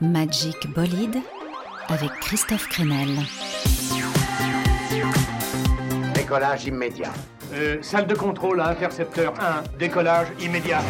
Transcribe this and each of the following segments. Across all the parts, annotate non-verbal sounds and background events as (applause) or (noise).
Magic Bolide avec Christophe Crenel. Décollage immédiat. Euh, salle de contrôle à intercepteur 1, décollage immédiat.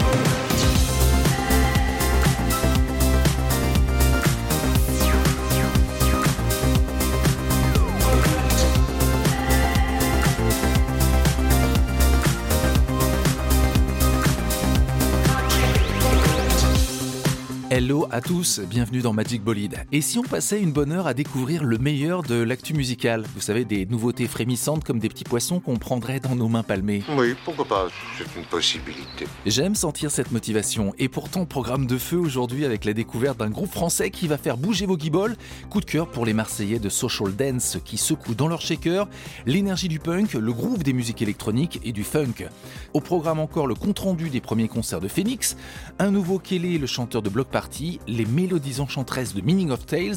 À tous, bienvenue dans Magic Bolide. Et si on passait une bonne heure à découvrir le meilleur de l'actu musical? Vous savez, des nouveautés frémissantes comme des petits poissons qu'on prendrait dans nos mains palmées. Oui, pourquoi pas, c'est une possibilité. J'aime sentir cette motivation. Et pourtant, programme de feu aujourd'hui avec la découverte d'un groupe français qui va faire bouger vos guibolles. Coup de cœur pour les Marseillais de Social Dance qui secouent dans leur shaker l'énergie du punk, le groove des musiques électroniques et du funk. Au programme encore le compte-rendu des premiers concerts de Phoenix, un nouveau Kelly, le chanteur de Block Party, les mélodies enchanteresses de Meaning of Tales,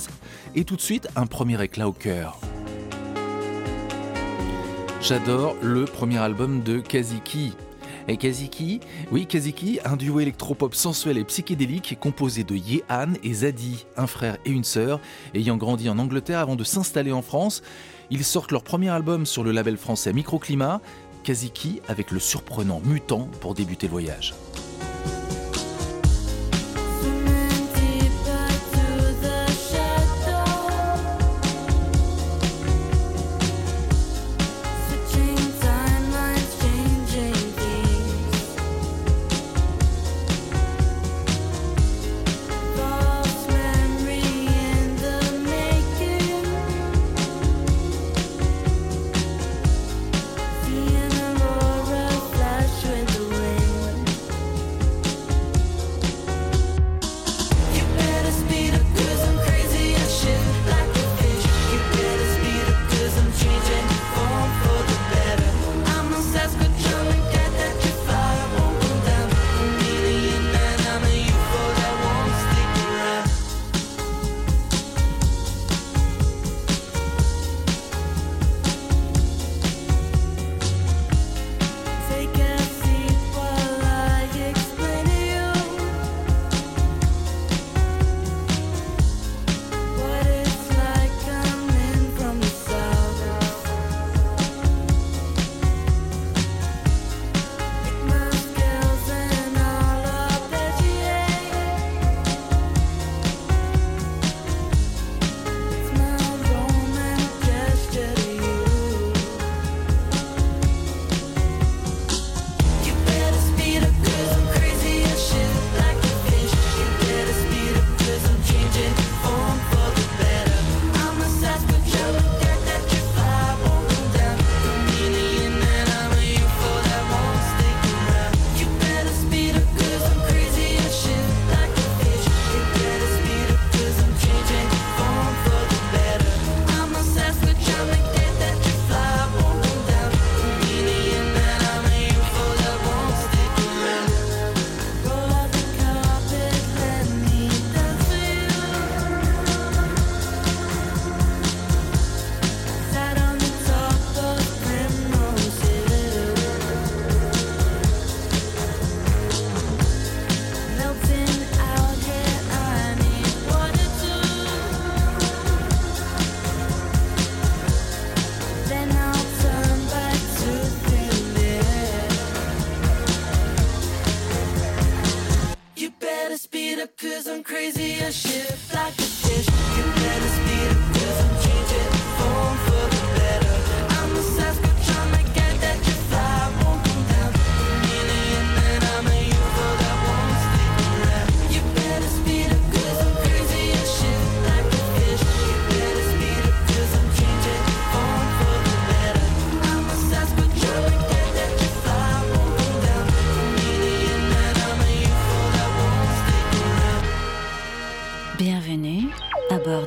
et tout de suite un premier éclat au cœur. J'adore le premier album de Kaziki. Et Kaziki Oui, Kaziki, un duo électropop sensuel et psychédélique composé de Yehan et Zadi, un frère et une sœur, ayant grandi en Angleterre avant de s'installer en France. Ils sortent leur premier album sur le label français Microclimat, Kaziki avec le surprenant Mutant pour débuter le voyage.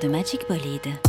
Magic Bolide.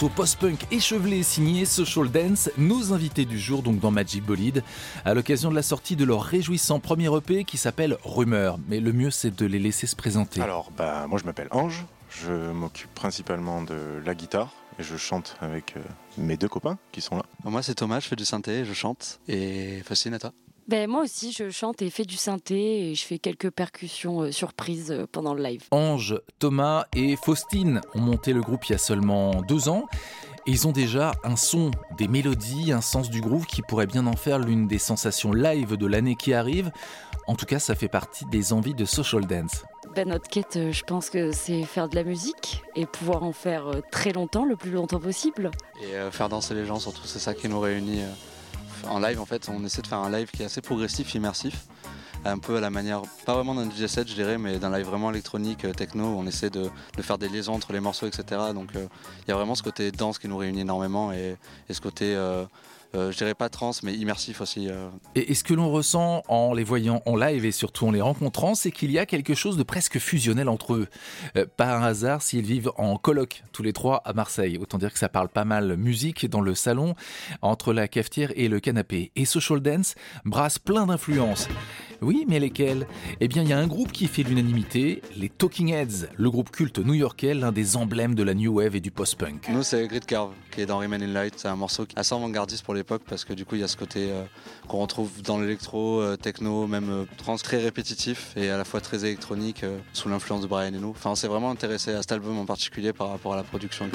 Morceau post-punk échevelé signé Social Dance, nos invités du jour donc dans Magic Bolide, à l'occasion de la sortie de leur réjouissant premier EP qui s'appelle Rumeur. Mais le mieux c'est de les laisser se présenter. Alors, bah, moi je m'appelle Ange, je m'occupe principalement de la guitare et je chante avec euh, mes deux copains qui sont là. Moi c'est Thomas, je fais du synthé, je chante et Faustine à toi ben, moi aussi, je chante et fais du synthé et je fais quelques percussions euh, surprises euh, pendant le live. Ange, Thomas et Faustine ont monté le groupe il y a seulement deux ans. Et ils ont déjà un son, des mélodies, un sens du groove qui pourrait bien en faire l'une des sensations live de l'année qui arrive. En tout cas, ça fait partie des envies de Social Dance. Ben, notre quête, euh, je pense que c'est faire de la musique et pouvoir en faire très longtemps, le plus longtemps possible. Et faire danser les gens, surtout, c'est ça qui nous réunit en live en fait, on essaie de faire un live qui est assez progressif, immersif, un peu à la manière, pas vraiment d'un DJ set je dirais, mais d'un live vraiment électronique, euh, techno, on essaie de, faire des liaisons entre les morceaux, etc. Donc euh, il y a vraiment ce côté danse qui nous réunit énormément et, ce côté euh, je dirais pas trans, mais immersif aussi. Euh. Et, ce que l'on ressent en les voyant en live et surtout en les rencontrant, c'est qu'il y a quelque chose de presque fusionnel entre eux. Euh, par hasard, s'ils vivent en colloque, tous les trois à Marseille. Autant dire que ça parle pas mal musique dans le salon, entre la cafetière et le canapé. Et Social Dance brasse plein d'influences. Oui, mais lesquelles Eh bien, il y a un groupe qui fait l'unanimité, les Talking Heads, le groupe culte new-yorkais, l'un des emblèmes de la new wave et du post-punk. Nous, c'est Grid Curve, qui est dans Remain in Light. C'est un morceau assez avant-gardiste pour l'époque parce que du coup il y a ce côté euh, qu'on retrouve dans l'électro, euh, techno, même euh, trans très répétitif et à la fois très électronique sous l'influence de Brian Eno. Enfin on s'est vraiment intéressé à cet album en particulier par rapport à la production.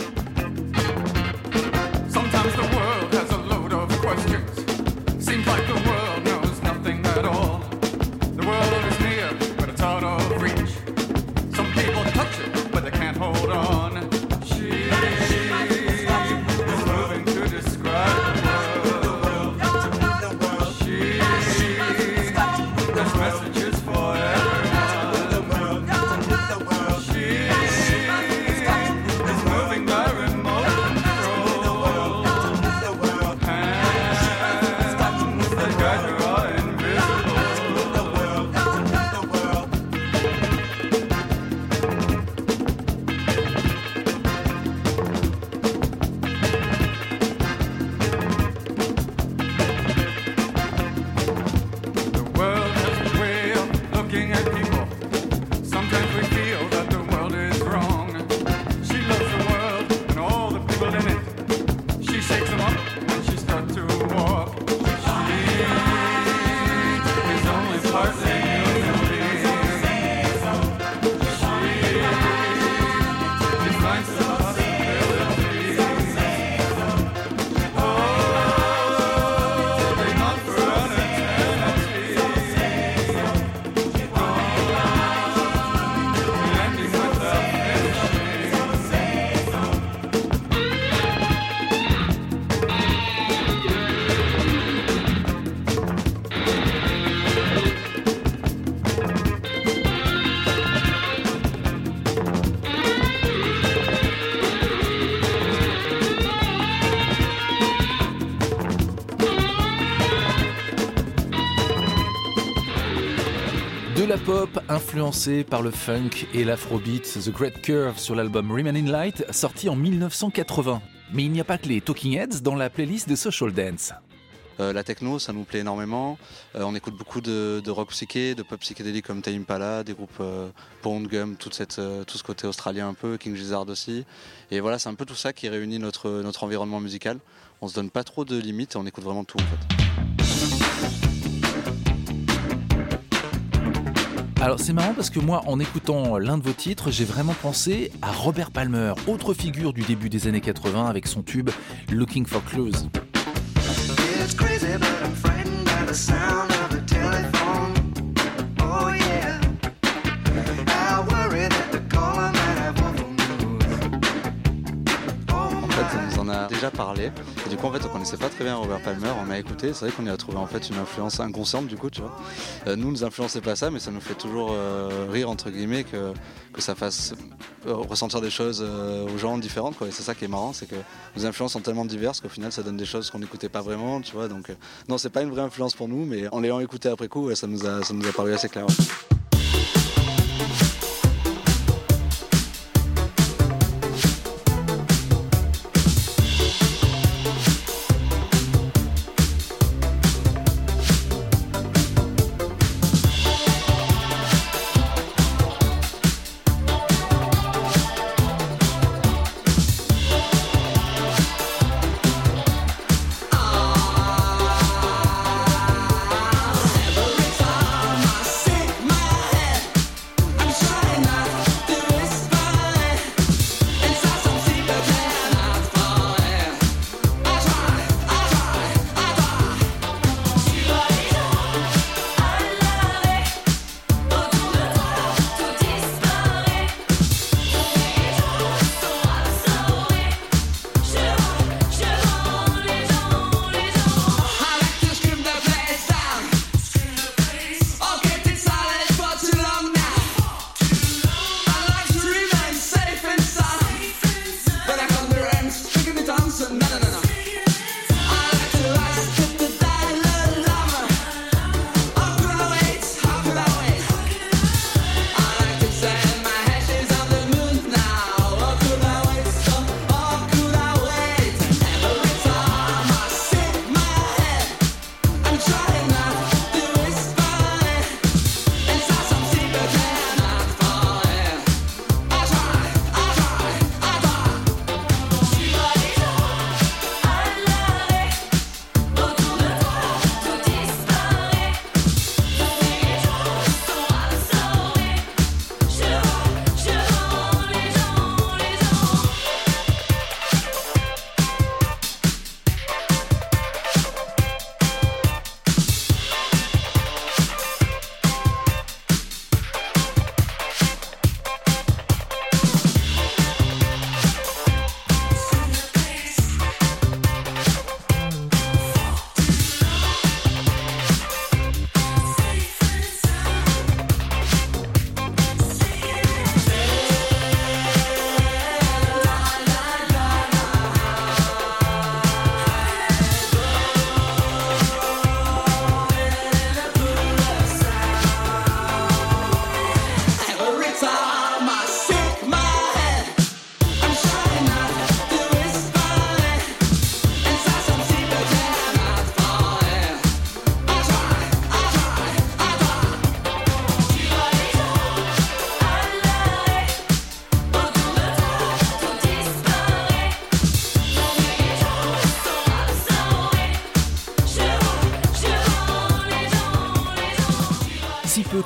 Pop influencé par le funk et l'afrobeat, The Great Curve sur l'album Remaining Light, sorti en 1980. Mais il n'y a pas que les Talking Heads dans la playlist de Social Dance. Euh, la techno, ça nous plaît énormément. Euh, on écoute beaucoup de, rock psyché, de pop psychédélique comme Time Pala, des groupes euh, Pound Gum, tout ce côté australien un peu, King Gizzard aussi. Et voilà, c'est un peu tout ça qui réunit notre, notre environnement musical. On se donne pas trop de limites, on écoute vraiment tout en fait. Alors c'est marrant parce que moi, en écoutant l'un de vos titres, j'ai vraiment pensé à Robert Palmer, autre figure du début des années 80 avec son tube Looking for Clues. Déjà parlé. Et du coup, en fait, on connaissait pas très bien Robert Palmer. On a écouté. C'est vrai qu'on y a trouvé en fait une influence inconsciente, du coup, tu vois. Euh, nous, nous influençait pas ça, mais ça nous fait toujours euh, rire, entre guillemets, que, que ça fasse euh, ressentir des choses aux gens différentes. Et c'est ça qui est marrant, c'est que nos influences sont tellement diverses qu'au final, ça donne des choses qu'on n'écoutait pas vraiment, tu vois. Donc, non, c'est pas une vraie influence pour nous, mais en l'ayant écouté après coup, ça, nous a, ça nous a paru assez clair.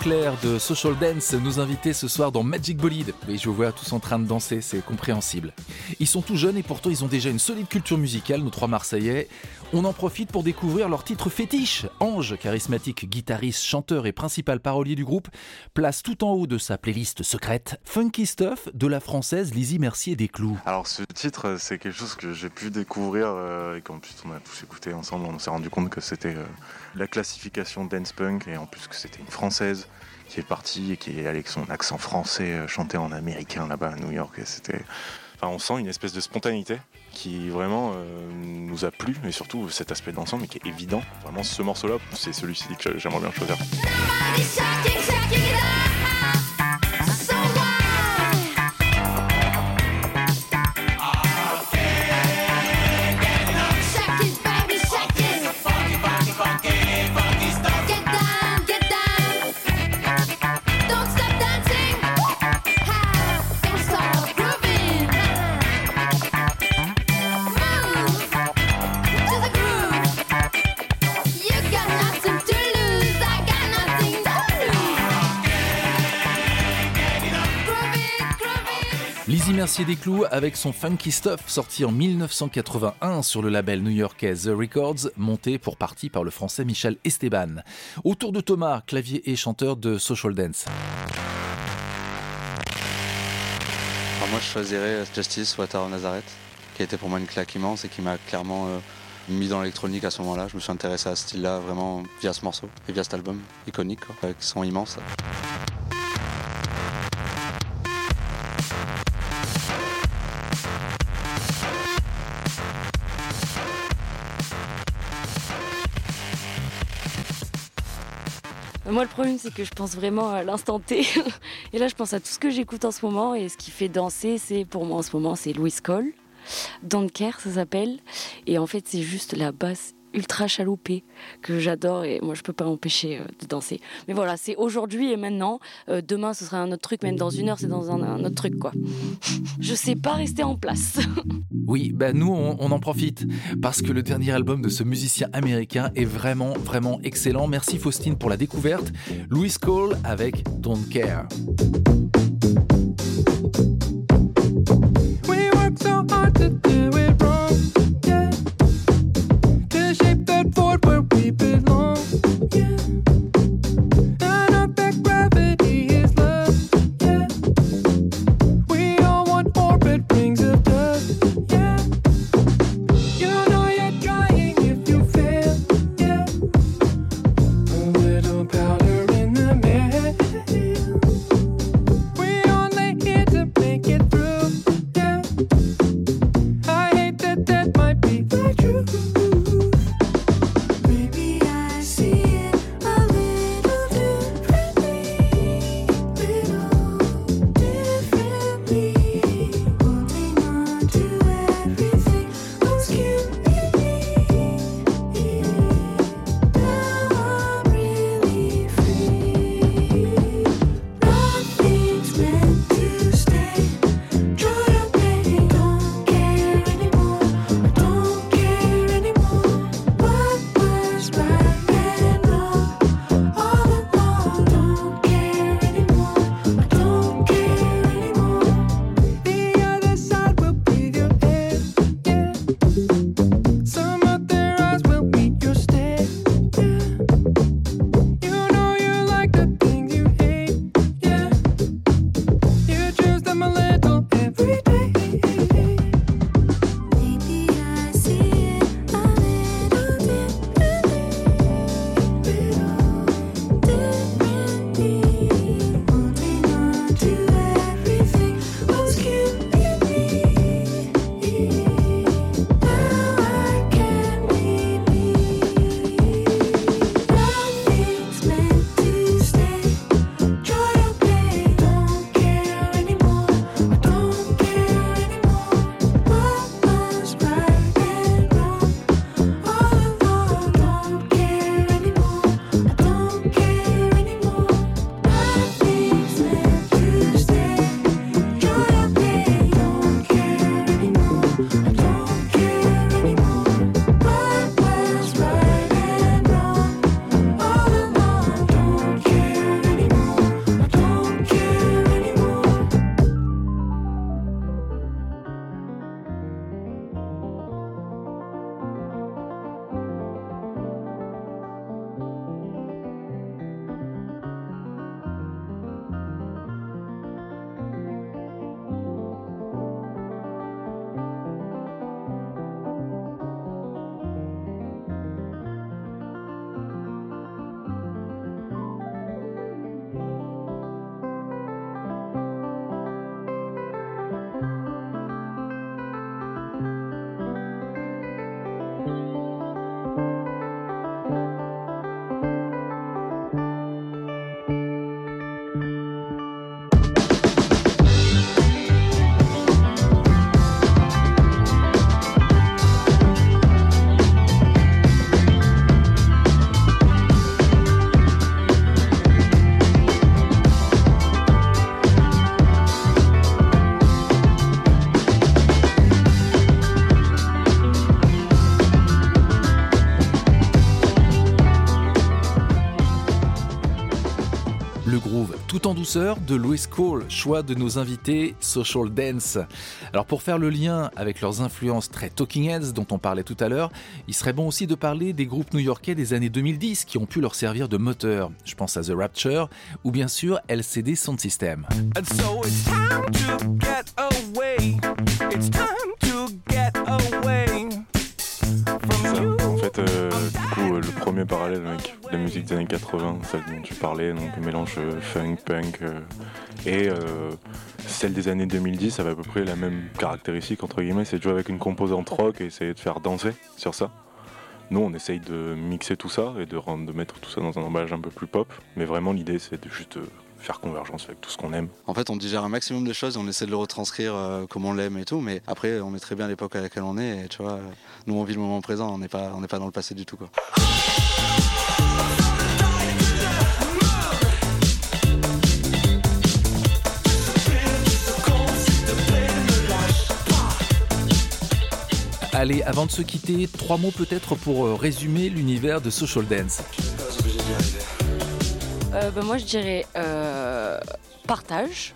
Peu clair de Social Dance, nous invités ce soir dans Magic Bolide. Je vous vois tous en train de danser, c'est compréhensible. Ils sont tous jeunes et pourtant ils ont déjà une solide culture musicale, nos trois Marseillais. On en profite pour découvrir leur titre fétiche. Ange, charismatique guitariste, chanteur et principal parolier du groupe, place tout en haut de sa playlist secrète Funky Stuff de la française Lizzie Mercier des Clous. Alors ce titre, c'est quelque chose que j'ai pu découvrir euh, et qu'en plus on a tous écouté ensemble. On s'est rendu compte que c'était euh, la classification dance punk et en plus que c'était une française qui est partie et qui est avec son accent français euh, chanté en américain là-bas à New York. C'était, enfin, on sent une espèce de spontanéité qui vraiment euh, nous a plu et surtout cet aspect d'ensemble qui est évident. Vraiment, ce morceau-là, c'est celui-ci que j'aimerais bien choisir. Mercier des Clous avec son Funky Stuff sorti en 1981 sur le label new-yorkais The Records, monté pour partie par le français Michel Esteban. Autour de Thomas, clavier et chanteur de Social Dance. Moi je choisirais Justice Water Nazareth, qui a été pour moi une claque immense et qui m'a clairement euh, mis dans l'électronique à ce moment-là. Je me suis intéressé à ce style-là vraiment via ce morceau et via cet album iconique, quoi, avec son immense. Moi, le problème, c'est que je pense vraiment à l'instant T. (laughs) Et là, je pense à tout ce que j'écoute en ce moment. Et ce qui fait danser, c'est pour moi en ce moment, c'est Louis Cole. Don't ça s'appelle. Et en fait, c'est juste la basse ultra chaloupée que j'adore et moi je peux pas m'empêcher euh, de danser. Mais voilà, c'est aujourd'hui et maintenant. Euh, demain ce sera un autre truc, même dans une heure c'est dans un, un, autre truc quoi. (laughs) Je sais pas rester en place. (laughs) oui, ben nous on, on, en profite parce que le dernier album de ce musicien américain est vraiment vraiment excellent. Merci Faustine pour la découverte. Louis Cole avec Don't Care. We work so hard to do douceur de Louis Cole, choix de nos invités Social Dance. Alors pour faire le lien avec leurs influences très Talking Heads dont on parlait tout à l'heure, il serait bon aussi de parler des groupes new-yorkais des années 2010 qui ont pu leur servir de moteur. Je pense à The Rapture ou bien sûr LCD Sound System. Euh, du coup, euh, le premier parallèle avec la musique des années 80, celle dont tu parlais, donc le mélange euh, funk, punk, et celle des années 2010 avait à peu près la même caractéristique, entre guillemets, c'est de jouer avec une composante rock et essayer de faire danser sur ça. Nous, on essaye de mixer tout ça et de, de mettre tout ça dans un emballage un peu plus pop, mais vraiment l'idée c'est de juste faire convergence avec tout ce qu'on aime. En fait, on digère un maximum de choses, on essaie de le retranscrire euh, comme on l'aime et tout, mais après, on est très bien l'époque à laquelle on est, et tu vois, euh, nous on vit le moment présent, on n'est pas, on n'est pas dans le passé du tout, quoi. Allez, avant de se quitter, trois mots peut-être pour euh, résumer l'univers de Social Dance. Euh, bah, moi, je dirais euh, partage,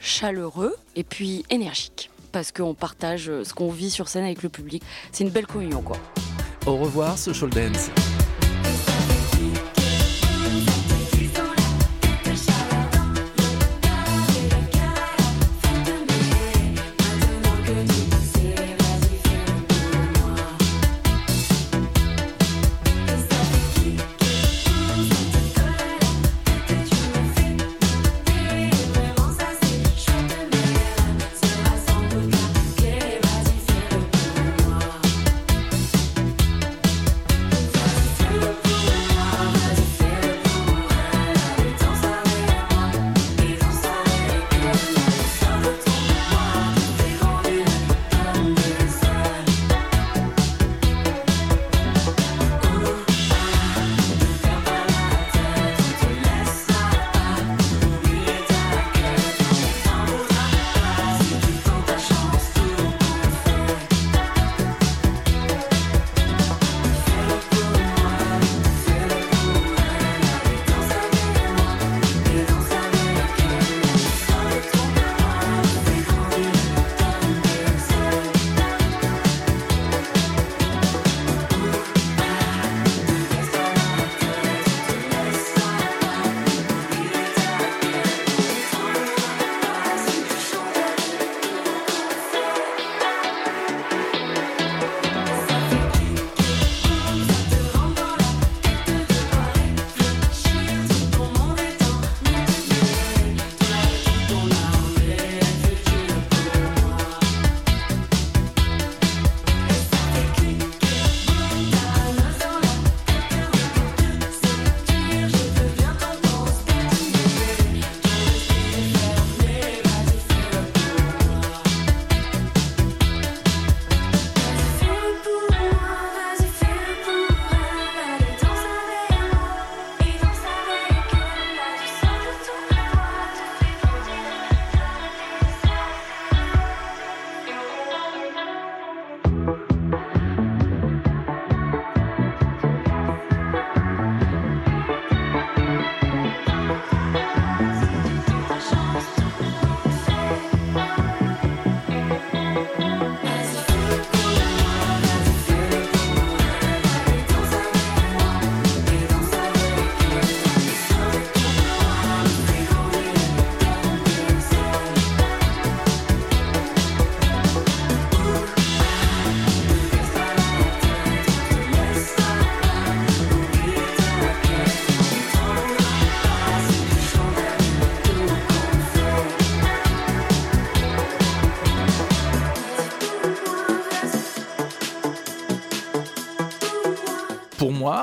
chaleureux et puis énergique. Parce qu'on partage euh, ce qu'on vit sur scène avec le public. C'est une belle communion, quoi. Au revoir Social Dance.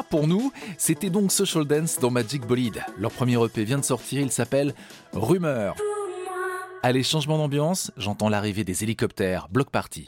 Pour nous, c'était donc Social Dance dans Magic Bolide. Leur premier EP vient de sortir, il s'appelle Rumeur. Allez, changement d'ambiance, j'entends l'arrivée des hélicoptères, bloc party.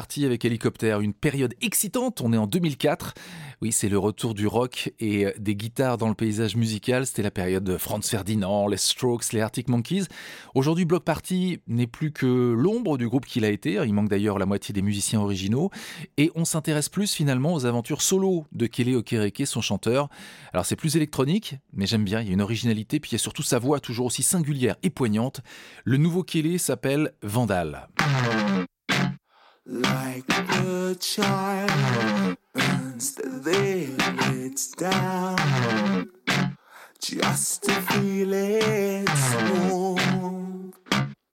Party avec Hélicoptère, une période excitante, on est en 2004. Oui, c'est le retour du rock et des guitares dans le paysage musical. C'était la période de Franz Ferdinand, les Strokes, les Arctic Monkeys. Aujourd'hui, Block Party n'est plus que l'ombre du groupe qu'il a été. Il manque d'ailleurs la moitié des musiciens originaux. Et on s'intéresse plus finalement aux aventures solo de Kelly Okereke, son chanteur. Alors c'est plus électronique, mais j'aime bien, il y a une originalité, puis il y a surtout sa voix toujours aussi singulière et poignante. Le nouveau Kelly s'appelle Vandal. Like a child burns the lids down just to feel it warm.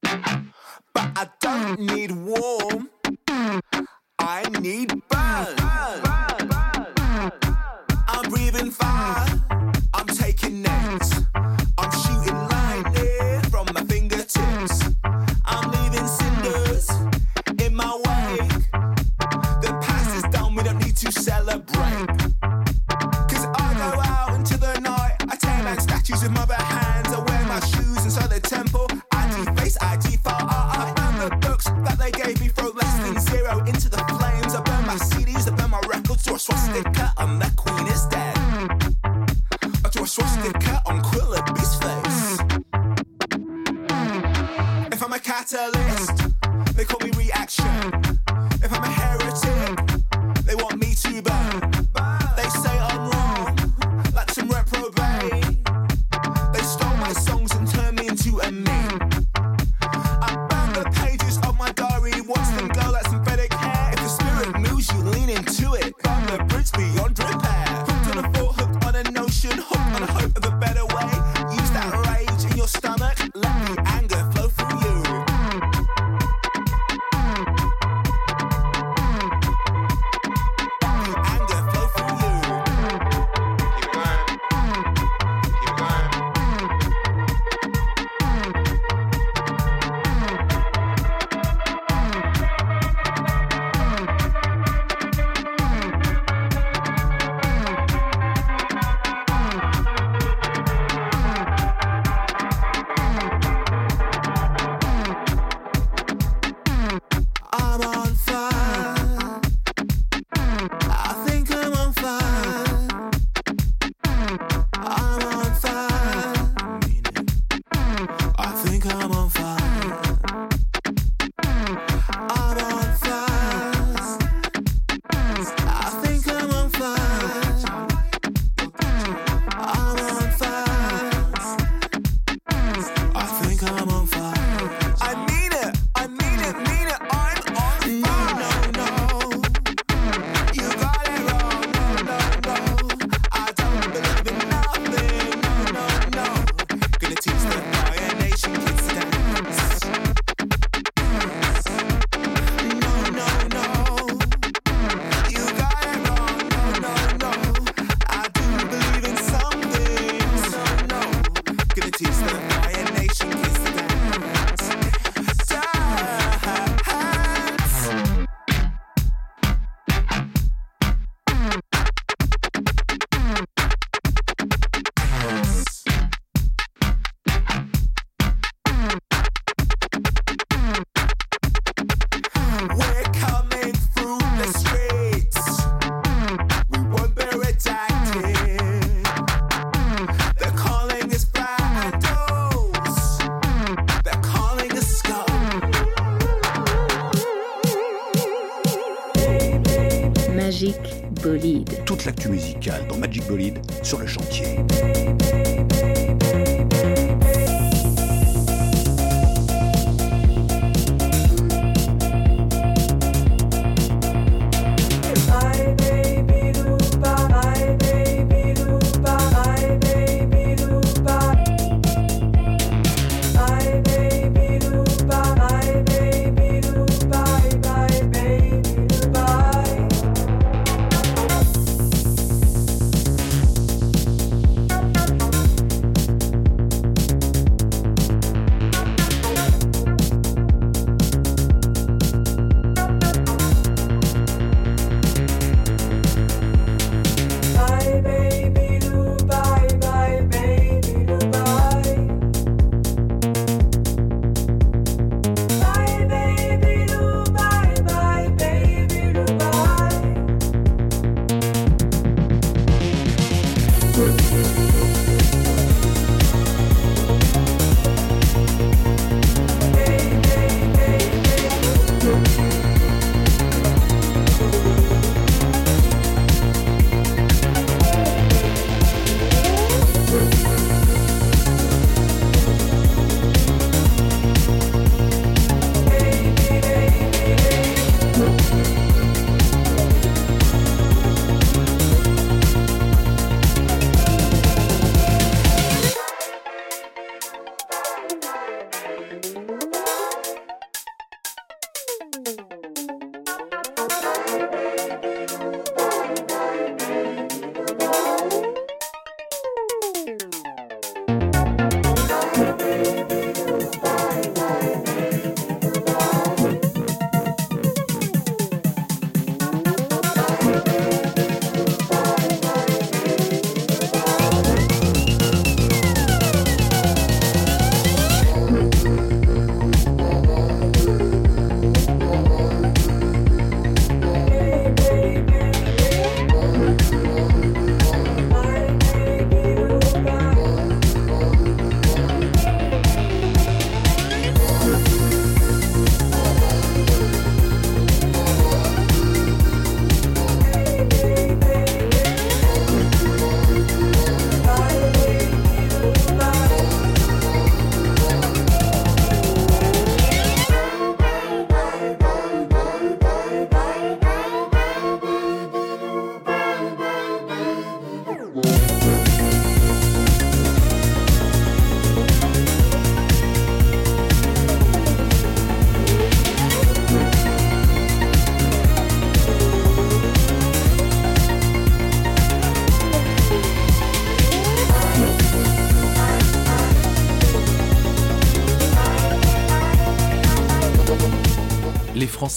But I don't need warm, I need burn. I'm breathing fire, a draw a on face. If I'm a catalyst, Magic Bolide sur le chantier.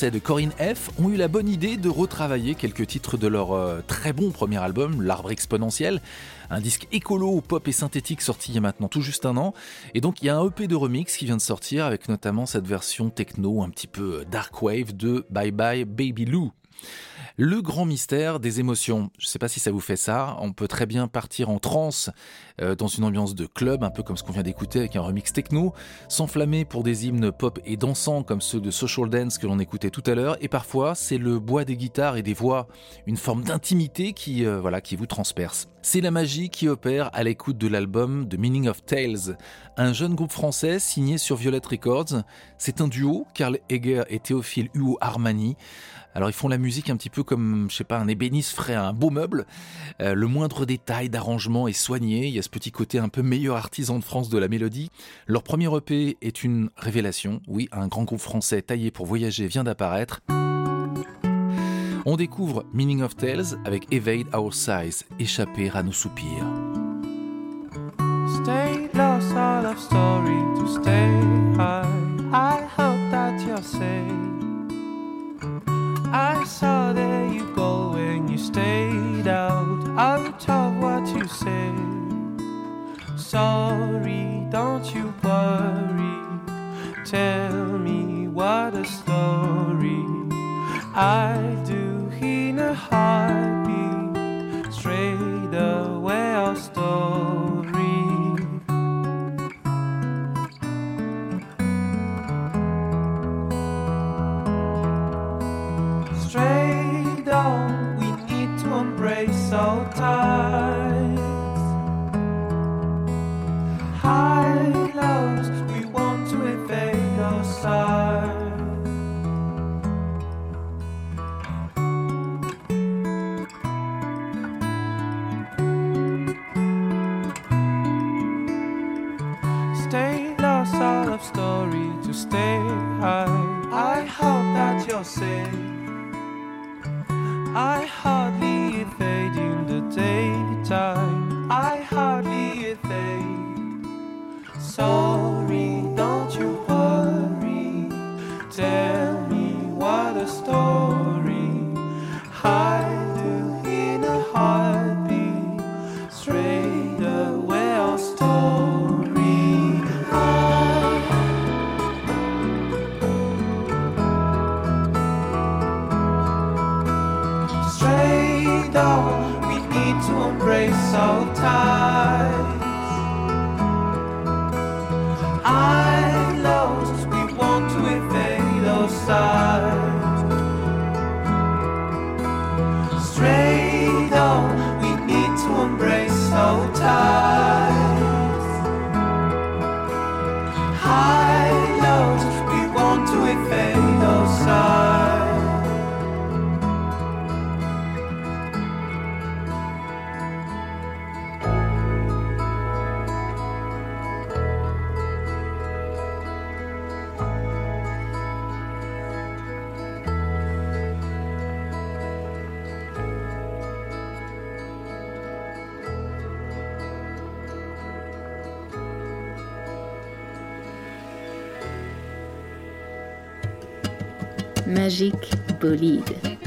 De Corinne F ont eu la bonne idée de retravailler quelques titres de leur euh, très bon premier album, L'Arbre Exponentiel, un disque écolo, pop et synthétique sorti il y a maintenant tout juste un an. Et donc il y a un EP de remix qui vient de sortir avec notamment cette version techno un petit peu dark wave de Bye Bye Baby Lou. Le grand mystère des émotions. Je ne sais pas si ça vous fait ça. On peut très bien partir en transe euh, dans une ambiance de club, un peu comme ce qu'on vient d'écouter avec un remix techno, s'enflammer pour des hymnes pop et dansants comme ceux de Social Dance que l'on écoutait tout à l'heure. Et parfois, c'est le bois des guitares et des voix, une forme d'intimité qui, euh, voilà, qui vous transperce. C'est la magie qui opère à l'écoute de l'album The Meaning of Tales, un jeune groupe français signé sur Violet Records. C'est un duo, Karl Eger et Théophile Huo Armani. Alors ils font la musique un petit peu comme, je sais pas, un ébéniste ferait un beau meuble. Euh, le moindre détail d'arrangement est soigné. Il y a ce petit côté un peu meilleur artisan de France de la mélodie. Leur premier EP est une révélation. Oui, un grand groupe français taillé pour voyager vient d'apparaître. On découvre Meaning of Tales avec Evade Our Size, échapper à nos soupirs. Stay lost story to stay I saw that you go when you stayed out. Of what you say. Sorry, don't you worry. Tell me what a story I do in a heartbeat. Say, I hope. Magic Bolide.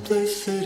places.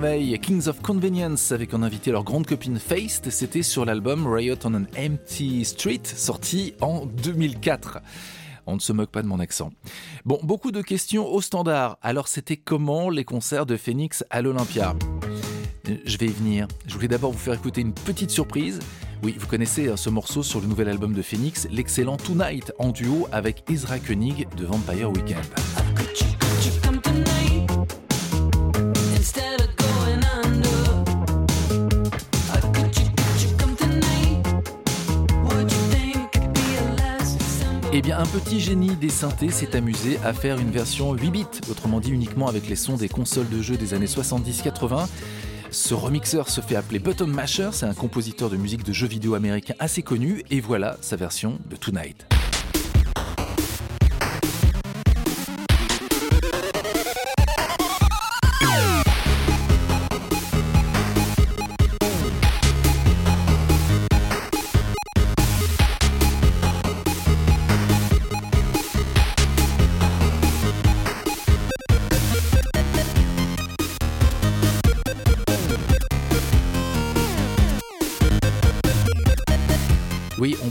Kings of Convenience, avec en invité leur grande copine Feist, c'était sur l'album Riot on an Empty Street, sorti en 2004. On ne se moque pas de mon accent. Bon, beaucoup de questions au standard. Alors, c'était comment les concerts de Phoenix à l'Olympia? Je vais y venir. Je voulais d'abord vous faire écouter une petite surprise. Oui, vous connaissez hein, ce morceau sur le nouvel album de Phoenix, l'excellent Tonight, en duo avec Ezra Koenig de Vampire Weekend. Un petit génie des synthés s'est amusé à faire une version 8 bits, autrement dit uniquement avec les sons des consoles de jeux des années 70-80. Ce remixeur se fait appeler Button Masher, c'est un compositeur de musique de jeux vidéo américain assez connu, et voilà sa version de Tonight.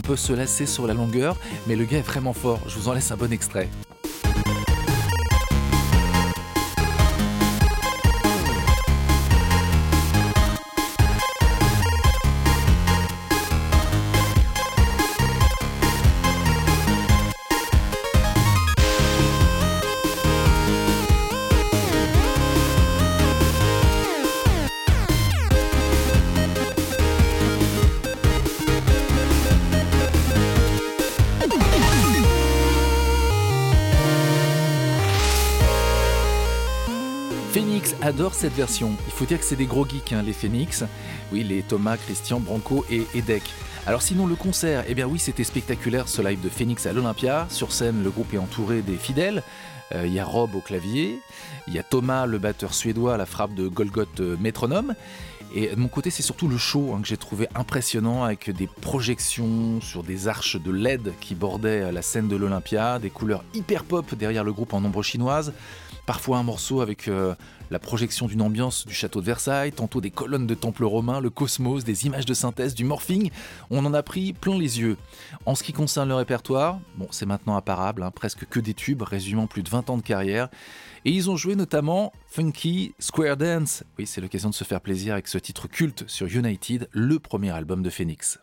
Peut se lasser sur la longueur, mais le gars est vraiment fort. Je vous en laisse un bon extrait. Version. Il faut dire que c'est des gros geeks, hein, les Phoenix. Oui, les Thomas, Christian, Branco et Edek. Alors sinon, le concert, eh bien oui, c'était spectaculaire ce live de Phoenix à l'Olympia. Sur scène, le groupe est entouré des fidèles. Euh, Il y a Rob au clavier, il y a Thomas, le batteur suédois, à la frappe de Golgoth euh, métronome. Et de mon côté, c'est surtout le show hein, que j'ai trouvé impressionnant avec des projections sur des arches de LED qui bordaient la scène de l'Olympia, des couleurs hyper pop derrière le groupe en ombre chinoise, parfois un morceau avec euh, la projection d'une ambiance du château de Versailles, tantôt des colonnes de temples romains, le cosmos, des images de synthèse, du morphing. On en a pris plein les yeux. En ce qui concerne le répertoire, bon, c'est maintenant imparable, hein, presque que des tubes, résumant plus de 20 ans de carrière. Et ils ont joué notamment Funky Square Dance. Oui, c'est l'occasion de se faire plaisir avec ce titre culte sur United, le premier album de Phoenix.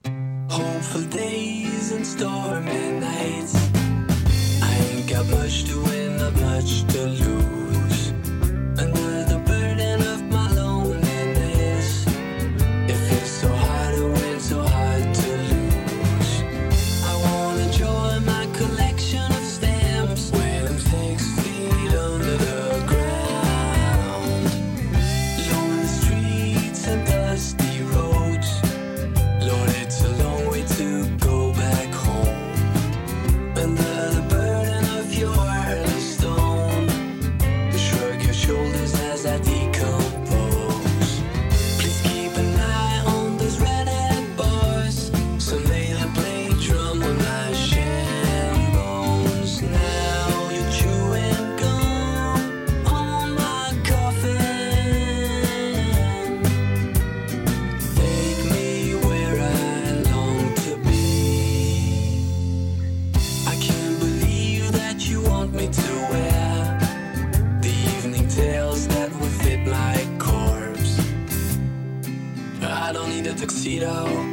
Será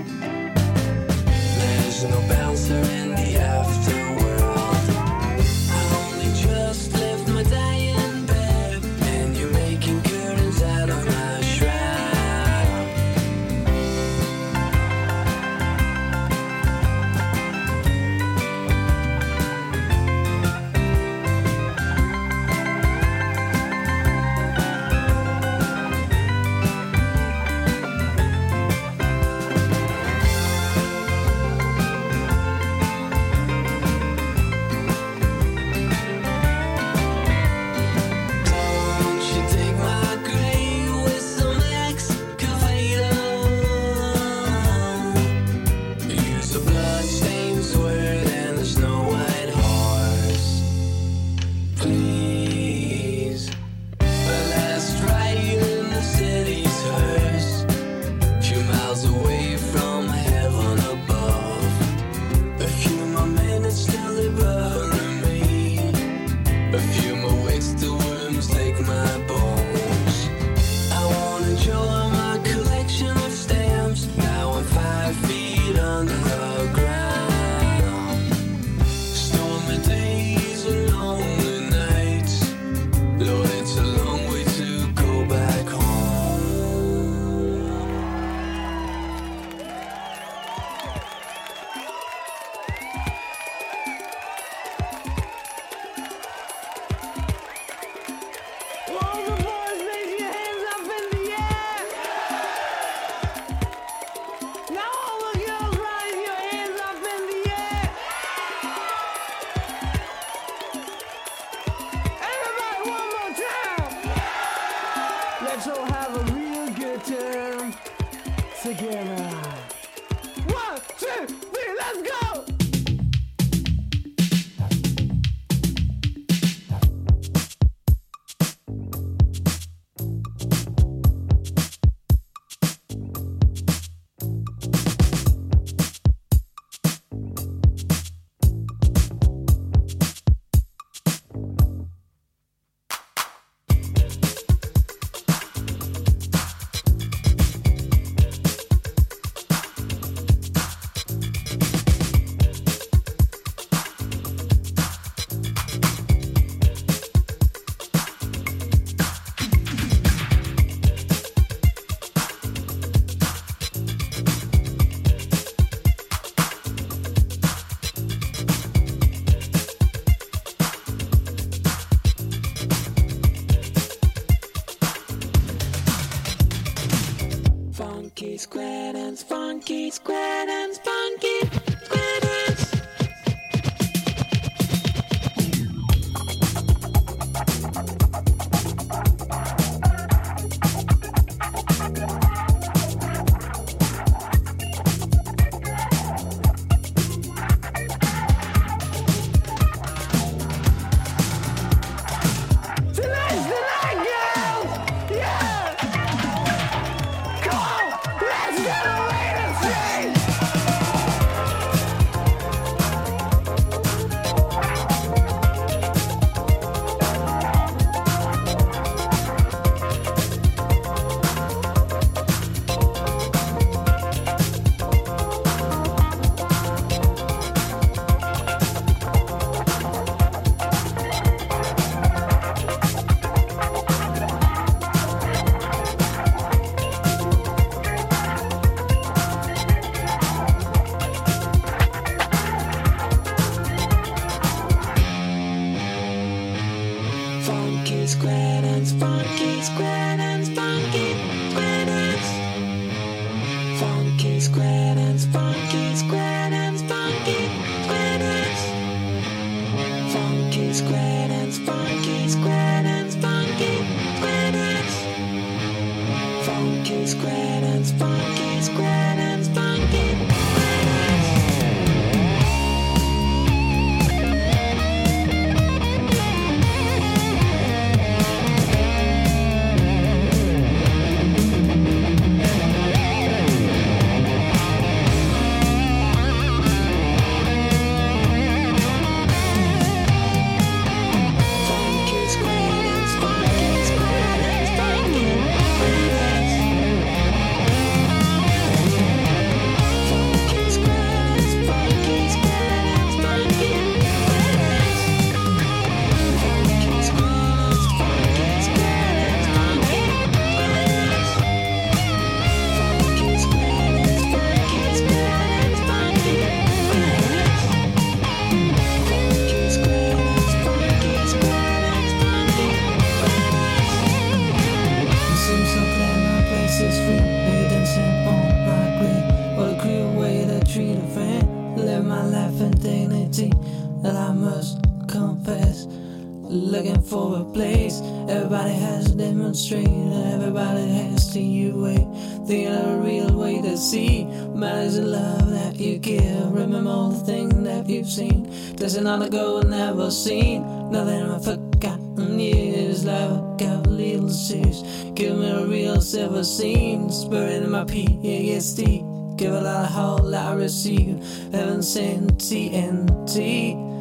must confess. Looking for a place, everybody has to demonstrate, everybody has to you wait. Of a real way to see matters of love that you give. Remember all the things that you've seen. There's another go never seen. Nothing but forgotten years. Love got little serious. Give me a real silver scene. Spirit in my PASD. Give a lot of whole I receive. Heaven sent TNT.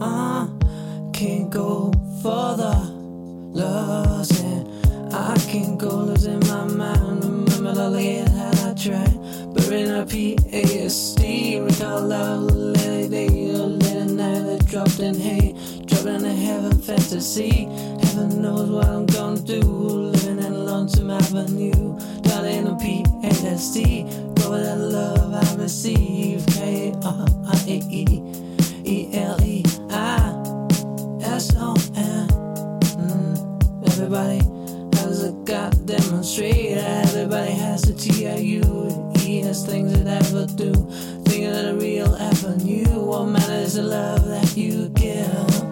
Uh, can't go further. Losing. I can't go losing my mind. Remember the years that I tried. But in a PASD. Recall love, late day, late night that dropped in hate. Dropped in a heaven fantasy. Heaven knows what I'm gonna do. Living in a Lonesome Avenue. Down in a PASD. Go with that love I receive. K R I E E L E I S O N. Mm, Everybody has a God demonstrate. Everybody has a TIU. He things that ever do. Thinking of the real avenue. What matters is the love that you give.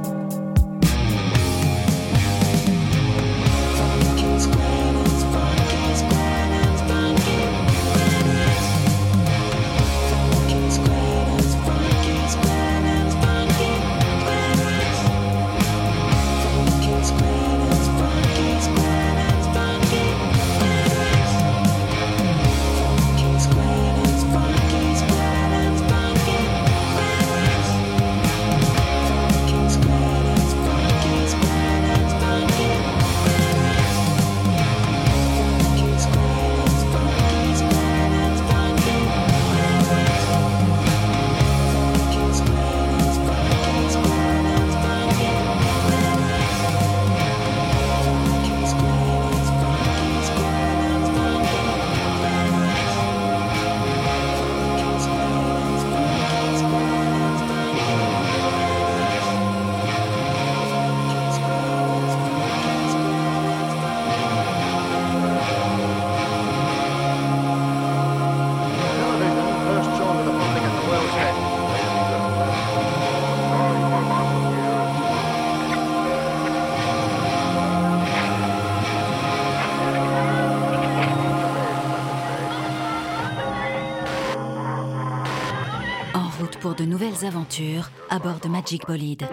De nouvelles aventures à bord de Magic Bolide.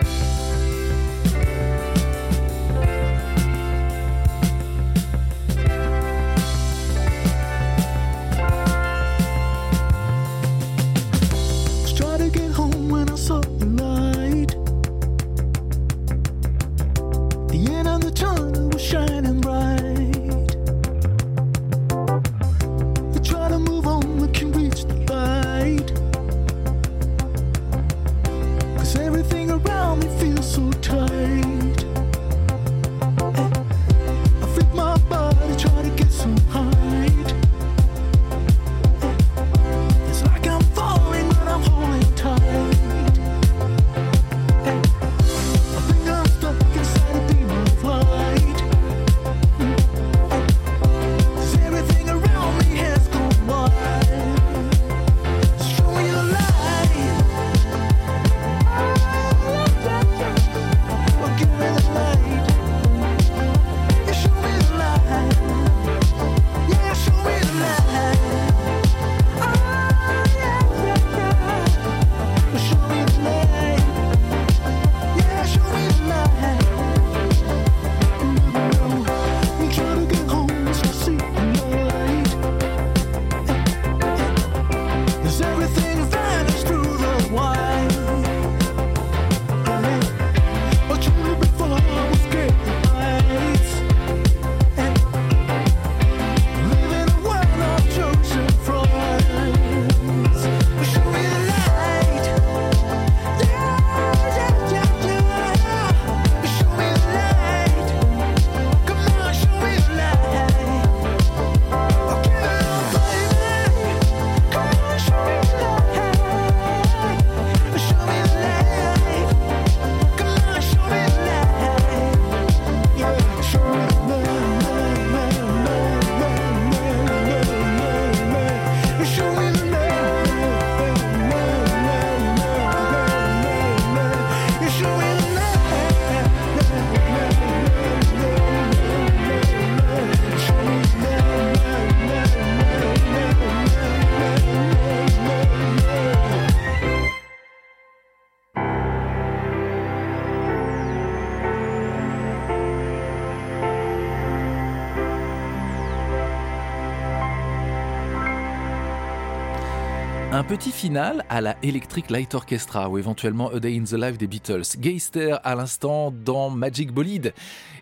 Petit final à la Electric Light Orchestra ou éventuellement A Day in the Life des Beatles. Geister à l'instant dans Magic Bolide.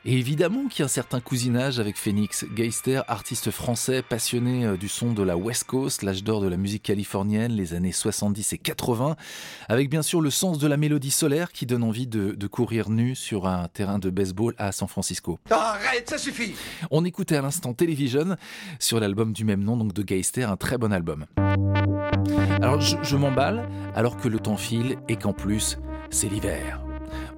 Et évidemment qu'il y a un certain cousinage avec Phoenix. Geister, artiste français passionné euh, du son de la West Coast, l'âge d'or de la musique californienne, les années 70 et 80, avec bien sûr le sens de la mélodie solaire qui donne envie de, de courir nu sur un terrain de baseball à San Francisco. Arrête, ça suffit On écoutait à l'instant Television sur l'album du même nom, donc de Geister, un très bon album. Alors je, je m'emballe alors que le temps file et qu'en plus c'est l'hiver.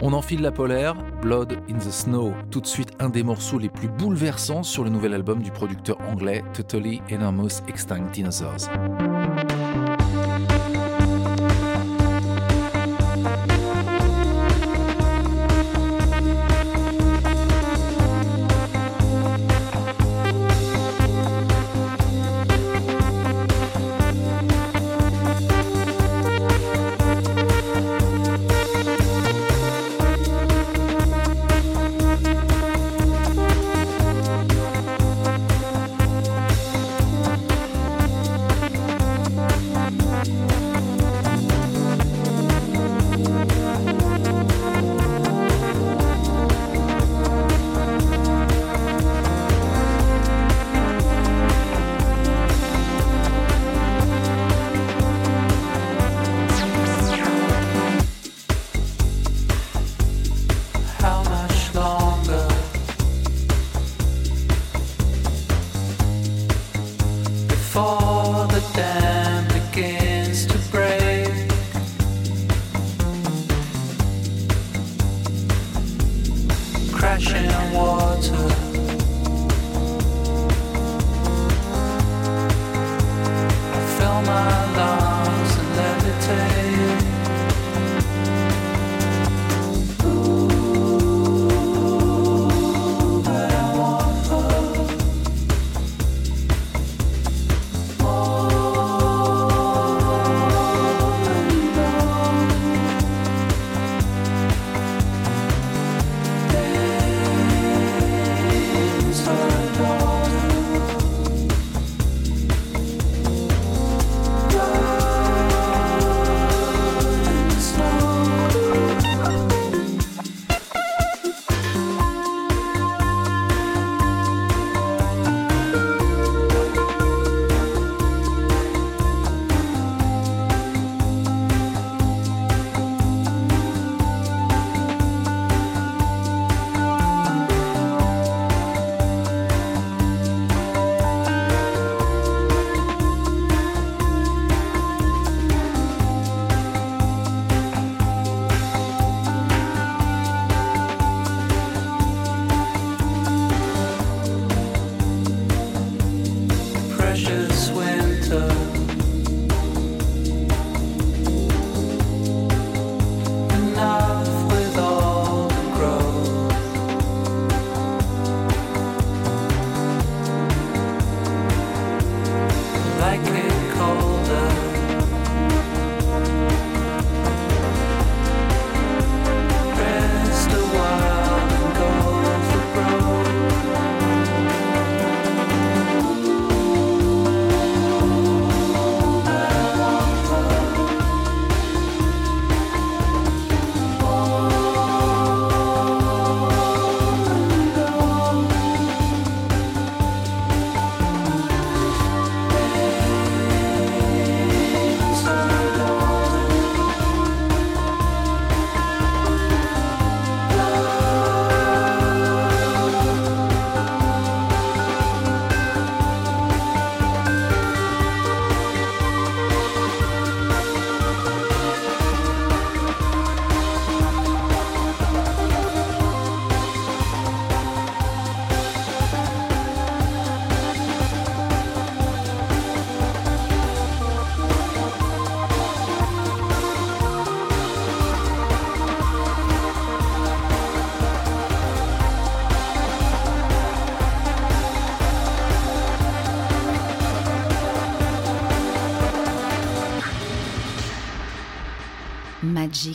On enfile la polaire, Blood in the Snow, tout de suite un des morceaux les plus bouleversants sur le nouvel album du producteur anglais Totally Enormous Extinct Dinosaurs.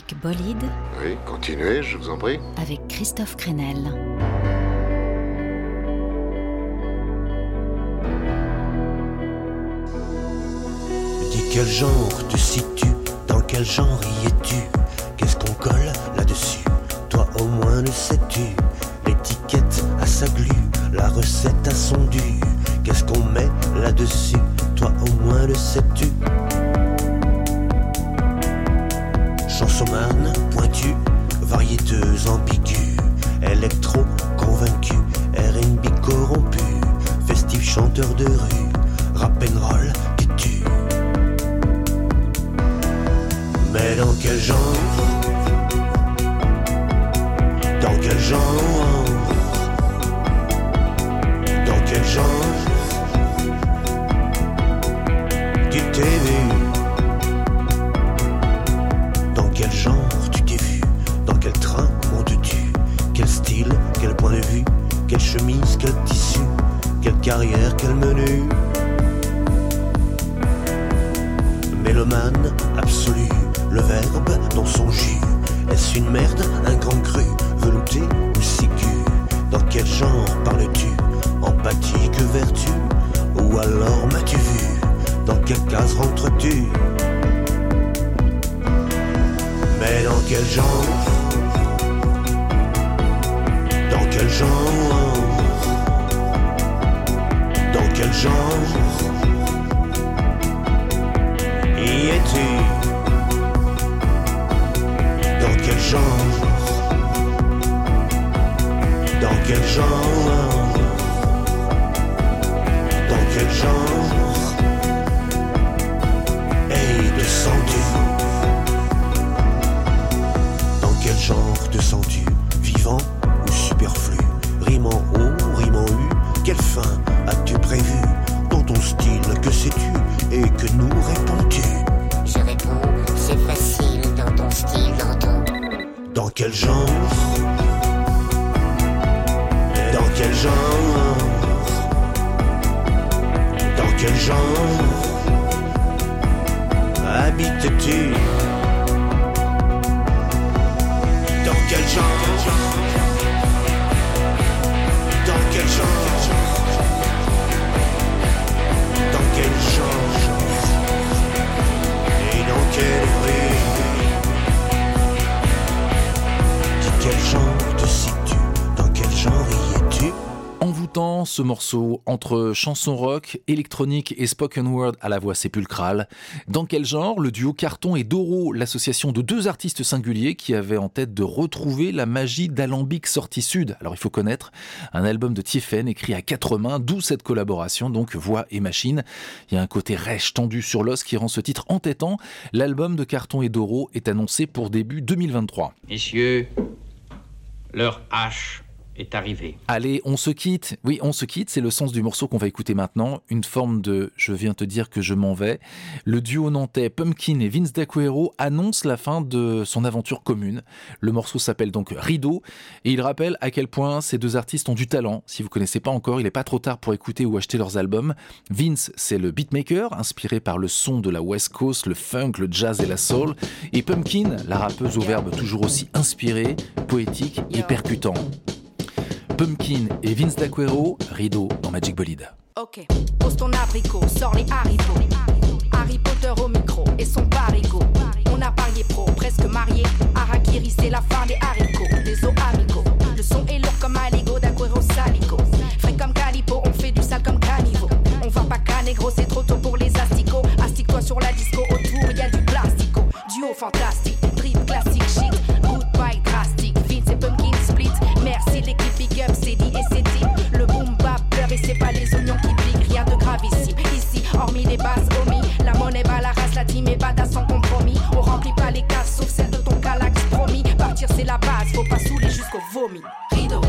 Magic Bolide Oui, continuez, je vous en prie. avec Christophe Crenel. Dis quel genre te situes Dans quel genre y es-tu? Quelle chemise, quel tissu Quelle carrière, quel menu. Mélomane absolu, le verbe dans son jus. Est-ce une merde, un grand cru, velouté ou sécu Dans quel genre parles-tu? Empathique vertu? Ou alors m'as-tu vu? Dans quelle case rentres-tu? Mais dans quel genre quel genre Dans quel genre y es-tu? Dans quel genre Dans quel genre Dans quel genre Hey, te sens-tu Dans quel genre te sens-tu Quelle fin as-tu prévu Dans ton style, que sais-tu Et que nous réponds-tu Je réponds, c'est facile dans ton style, dans ton. Dans quel genre Dans quel genre Dans quel genre Habites-tu Dans quel genre Dans quel genre Et dans quelle rue Ce morceau entre chanson rock, électronique et spoken word à la voix sépulcrale. Dans quel genre? Le duo Carton et Doro, l'association de deux artistes singuliers qui avaient en tête de retrouver la magie d'Alambic sortie sud. Alors il faut connaître un album de Tiefen écrit à quatre mains, d'où cette collaboration, donc voix et machine. Il y a un côté rêche tendu sur l'os qui rend ce titre entêtant. L'album de Carton et Doro est annoncé pour début 2023. Messieurs, leur hache est arrivée. Allez, on se quitte. Oui, on se quitte, c'est le sens du morceau qu'on va écouter maintenant. Une forme de je viens te dire que je m'en vais. Le duo nantais Pumpkin et Vince D'Aquero annonce la fin de son aventure commune. Le morceau s'appelle donc Rideau et il rappelle à quel point ces deux artistes ont du talent. Si vous connaissez pas encore, il n'est pas trop tard pour écouter ou acheter leurs albums. Vince, c'est le beatmaker, inspiré par le son de la West Coast, le funk, le jazz et la soul. Et Pumpkin, la rappeuse au verbe toujours aussi inspiré, poétique et percutant. Pumpkin et Vince D'Aquero, Rideau dans Magic Bolide. Ok, pose ton abricot, sors les haricots. Harry Potter au micro et son parigot. On a parié pro, presque marié. Harakiri, c'est la fin des haricots, des os amicaux. Le son est lourd comme Aligo, d'Aquero Salico. Frais comme Calipo, on fait du sale comme Caniveau. On va pas caner gros, c'est trop tôt pour les asticots. Astique-toi sur la disco, autour y a du plastico. Duo fantastique, omis, la monnaie bat la race, la team est badass sans compromis. On remplit pas les cases, sauf celle de ton calax promis. Partir c'est la base, faut pas saouler jusqu'au vomi. Rideau.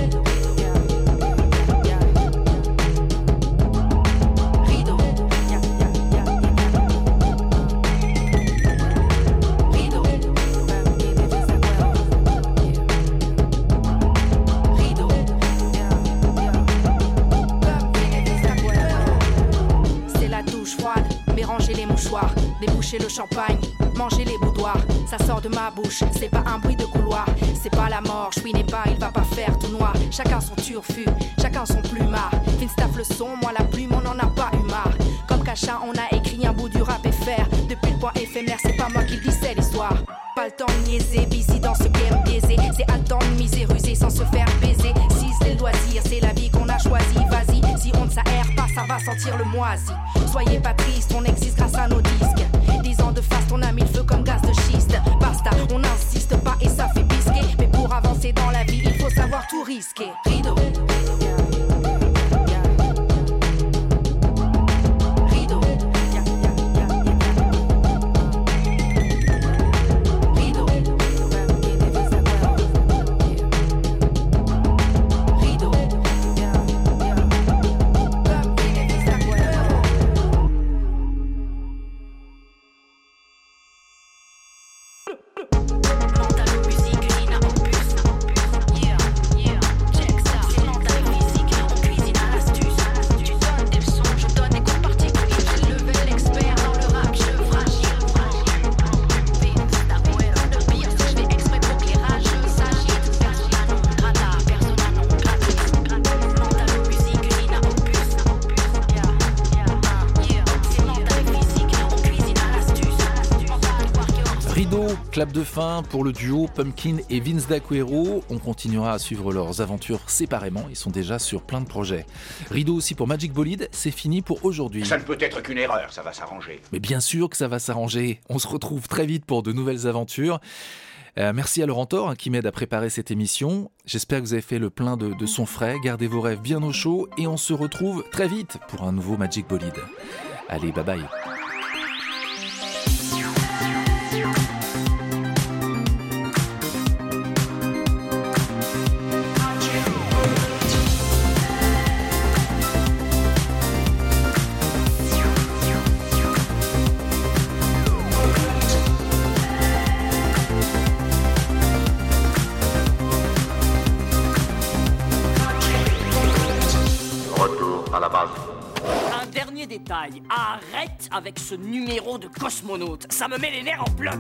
Les mouchoirs, déboucher le champagne, manger les boudoirs. Ça sort de ma bouche, c'est pas un bruit de couloir, c'est pas la mort, je n'est pas, il va pas faire tout noir. Chacun son turfu, chacun son plumard. Finstaff le son, moi la plume, on en a pas eu marre. Comme Cacha, on a écrit un bout du rap et faire. Depuis le point éphémère, c'est pas moi qui le dis, c'est l'histoire. Pas le temps de niaiser, busy dans ce game biaisé. C'est à temps de miser, ruser sans se faire baiser. C'est le loisir, c'est la vie qu'on a choisie. Vas-y, si on ne s'aère pas, ça va sentir le moisi. Soyez pas triste, on existe grâce à nos disques. Dix ans de fast, on a mis le feu comme gaz de schiste. Basta, on n'insiste pas et ça fait bisquer. Mais pour avancer dans la vie, il faut savoir tout risquer. Rideau. De fin pour le duo Pumpkin et Vince D'Aquero. On continuera à suivre leurs aventures séparément. Ils sont déjà sur plein de projets. Rideau aussi pour Magic Bolide. C'est fini pour aujourd'hui. Ça ne peut être qu'une erreur, ça va s'arranger. Mais bien sûr que ça va s'arranger. On se retrouve très vite pour de nouvelles aventures. Euh, merci à Laurent Thor hein, qui m'aide à préparer cette émission. J'espère que vous avez fait le plein de, de son frais. Gardez vos rêves bien au chaud et on se retrouve très vite pour un nouveau Magic Bolide. Allez, bye bye. Arrête avec ce numéro de cosmonaute, ça me met les nerfs en bloc.